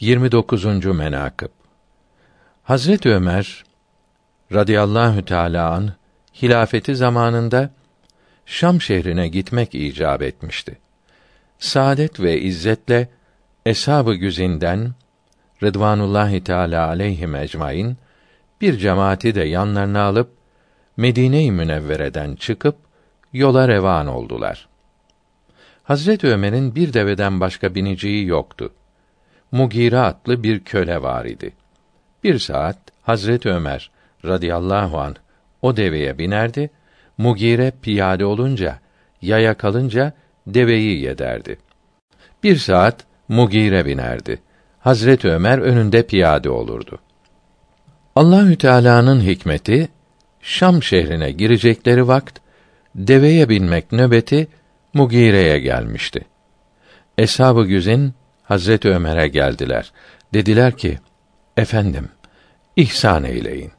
29. menakıb Hazret Ömer radıyallahu teala an hilafeti zamanında Şam şehrine gitmek icap etmişti. Saadet ve izzetle eshab-ı güzinden Rıdvanullahi Teala aleyhim ecmaîn bir cemaati de yanlarına alıp Medine-i Münevvere'den çıkıp yola revan oldular. Hazret Ömer'in bir deveden başka biniciği yoktu. Mugire adlı bir köle var idi. Bir saat Hazret Ömer radıyallahu an o deveye binerdi. Mugire piyade olunca, yaya kalınca deveyi yederdi. Bir saat Mugire binerdi. Hazret Ömer önünde piyade olurdu. Allahü Teala'nın hikmeti Şam şehrine girecekleri vakt deveye binmek nöbeti Mugire'ye gelmişti. Eshab-ı Güzin Hazret Ömer'e geldiler. Dediler ki: Efendim, ihsan eyleyin.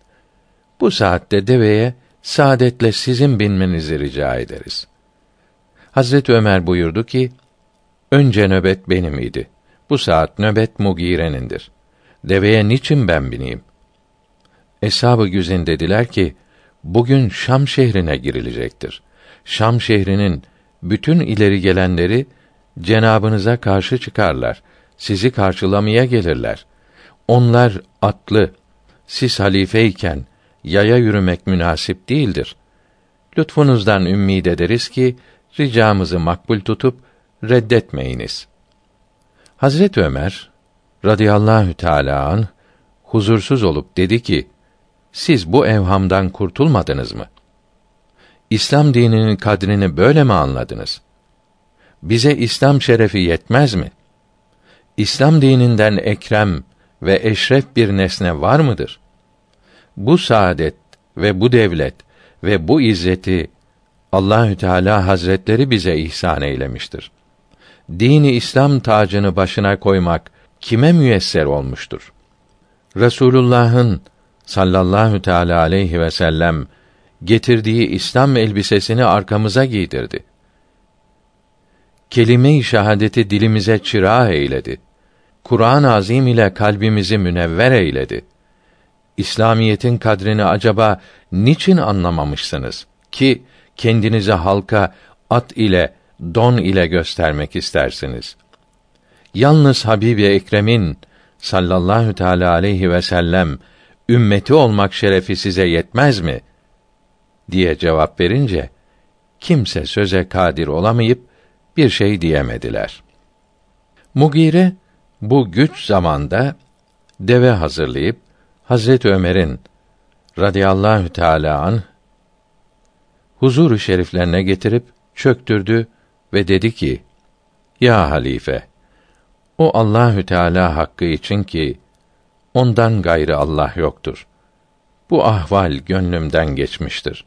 Bu saatte deveye saadetle sizin binmenizi rica ederiz. Hazret Ömer buyurdu ki: Önce nöbet benim idi. Bu saat nöbet Mugire'nindir. Deveye niçin ben bineyim? Eshab-ı Güzin dediler ki: Bugün Şam şehrine girilecektir. Şam şehrinin bütün ileri gelenleri cenabınıza karşı çıkarlar. Sizi karşılamaya gelirler. Onlar atlı, siz halifeyken yaya yürümek münasip değildir. Lütfunuzdan ümmid ederiz ki ricamızı makbul tutup reddetmeyiniz. Hazret Ömer radıyallahu teala an huzursuz olup dedi ki: Siz bu evhamdan kurtulmadınız mı? İslam dininin kadrini böyle mi anladınız? Bize İslam şerefi yetmez mi? İslam dininden ekrem ve eşref bir nesne var mıdır? Bu saadet ve bu devlet ve bu izzeti Allahü Teala Hazretleri bize ihsan eylemiştir. Dini İslam tacını başına koymak kime müyesser olmuştur? Resulullah'ın sallallahu teala aleyhi ve sellem getirdiği İslam elbisesini arkamıza giydirdi. Kelime-i şehadeti dilimize çıra eyledi. Kur'an-ı Azim ile kalbimizi münevver eyledi. İslamiyetin kadrini acaba niçin anlamamışsınız ki kendinizi halka at ile don ile göstermek istersiniz? Yalnız Habibi Ekrem'in sallallahu teala aleyhi ve sellem ümmeti olmak şerefi size yetmez mi? diye cevap verince kimse söze kadir olamayıp bir şey diyemediler. Mugire bu güç zamanda deve hazırlayıp Hazret Ömer'in radıyallahu teala an huzuru şeriflerine getirip çöktürdü ve dedi ki: Ya halife, o Allahü Teala hakkı için ki ondan gayrı Allah yoktur. Bu ahval gönlümden geçmiştir.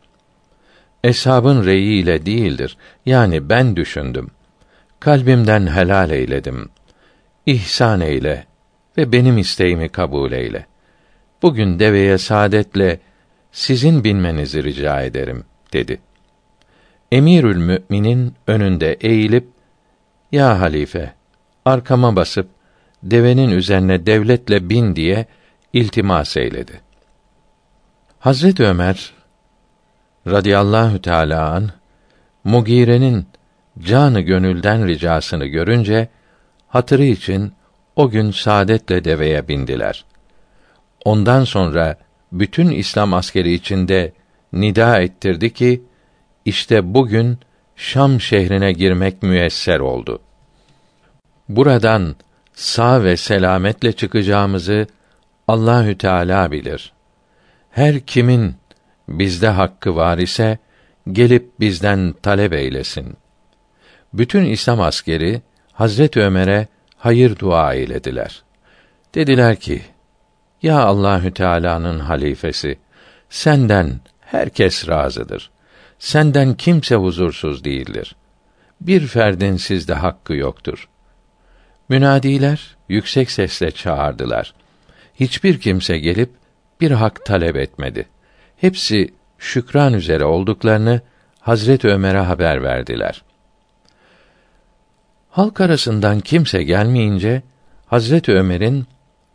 Eshabın reyi ile değildir. Yani ben düşündüm. Kalbimden helal eyledim. İhsan eyle ve benim isteğimi kabul eyle. Bugün deveye saadetle sizin binmenizi rica ederim dedi. Emirül Müminin önünde eğilip ya halife arkama basıp devenin üzerine devletle bin diye iltimas eyledi. Hazret Ömer radıyallahu teala an Mugire'nin canı gönülden ricasını görünce hatırı için o gün saadetle deveye bindiler. Ondan sonra bütün İslam askeri içinde nida ettirdi ki işte bugün Şam şehrine girmek müesser oldu. Buradan sağ ve selametle çıkacağımızı Allahü Teala bilir. Her kimin bizde hakkı var ise gelip bizden talep eylesin. Bütün İslam askeri Hazret Ömer'e hayır dua eylediler. Dediler ki: Ya Allahü Teala'nın halifesi, senden herkes razıdır. Senden kimse huzursuz değildir. Bir ferdin sizde hakkı yoktur. Münadiler yüksek sesle çağırdılar. Hiçbir kimse gelip bir hak talep etmedi. Hepsi şükran üzere olduklarını Hazret Ömer'e haber verdiler. Halk arasından kimse gelmeyince Hazret Ömer'in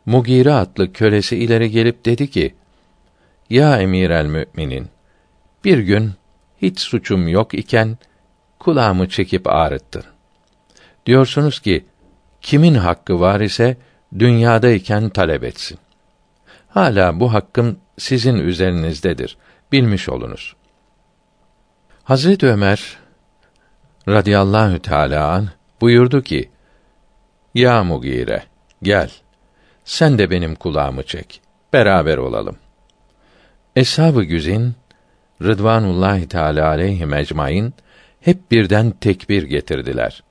Mugire adlı kölesi ileri gelip dedi ki: Ya emir el müminin, bir gün hiç suçum yok iken kulağımı çekip ağrıttın. Diyorsunuz ki kimin hakkı var ise dünyadayken talep etsin. Hala bu hakkım sizin üzerinizdedir. Bilmiş olunuz. Hazret Ömer radıyallahu teala an buyurdu ki: Ya Mugire, gel. Sen de benim kulağımı çek. Beraber olalım. Eshab-ı Güzin Rıdvanullahi Teala aleyhi mecmain hep birden tekbir getirdiler.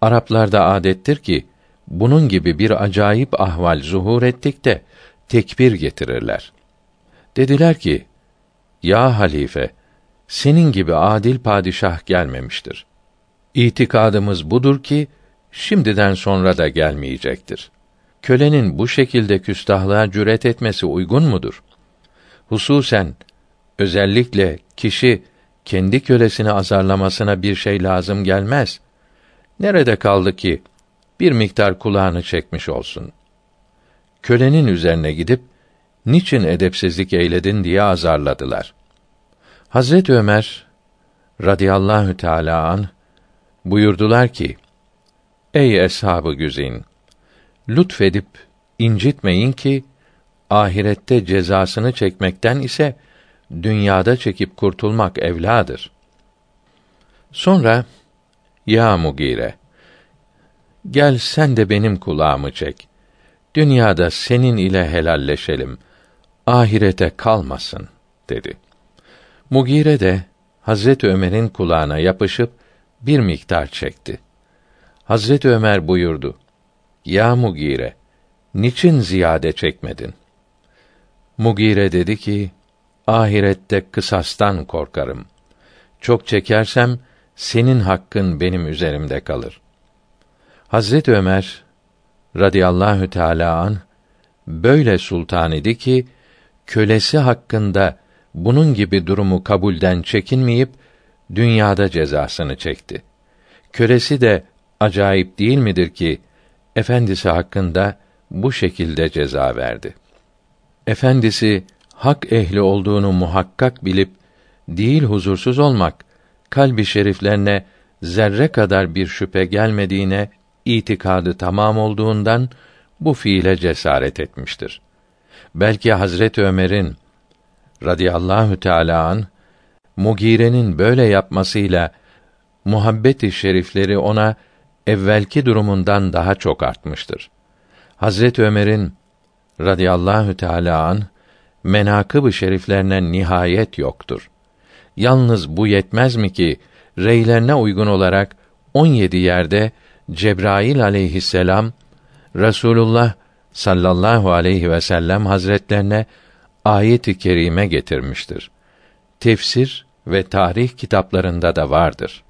Araplarda adettir ki bunun gibi bir acayip ahval zuhur ettikte tekbir getirirler. Dediler ki: Ya halife, senin gibi adil padişah gelmemiştir. İtikadımız budur ki şimdiden sonra da gelmeyecektir. Kölenin bu şekilde küstahlığa cüret etmesi uygun mudur? Hususen özellikle kişi kendi kölesini azarlamasına bir şey lazım gelmez. Nerede kaldı ki bir miktar kulağını çekmiş olsun. Kölenin üzerine gidip niçin edepsizlik eyledin diye azarladılar. Hazret Ömer radıyallahu teala an buyurdular ki: Ey eshabı güzin, lütfedip incitmeyin ki ahirette cezasını çekmekten ise dünyada çekip kurtulmak evladır. Sonra ya Mugire gel sen de benim kulağımı çek. Dünyada senin ile helalleşelim. Ahirete kalmasın dedi. Mugire de Hazret Ömer'in kulağına yapışıp bir miktar çekti. Hazret Ömer buyurdu: Ya Mugire, niçin ziyade çekmedin? Mugire dedi ki: Ahirette kısastan korkarım. Çok çekersem senin hakkın benim üzerimde kalır. Hazret Ömer radıyallahu teala an böyle sultan idi ki kölesi hakkında bunun gibi durumu kabulden çekinmeyip dünyada cezasını çekti. Kölesi de acayip değil midir ki efendisi hakkında bu şekilde ceza verdi. Efendisi hak ehli olduğunu muhakkak bilip değil huzursuz olmak kalbi şeriflerine zerre kadar bir şüphe gelmediğine itikadı tamam olduğundan bu fiile cesaret etmiştir. Belki Hazret Ömer'in radıyallahu teala an Mugire'nin böyle yapmasıyla muhabbeti şerifleri ona evvelki durumundan daha çok artmıştır. Hazret Ömer'in radıyallahu teala an menakıb-ı şeriflerine nihayet yoktur. Yalnız bu yetmez mi ki reylerine uygun olarak 17 yerde Cebrail aleyhisselam Resulullah sallallahu aleyhi ve sellem hazretlerine ayet-i kerime getirmiştir. Tefsir ve tarih kitaplarında da vardır.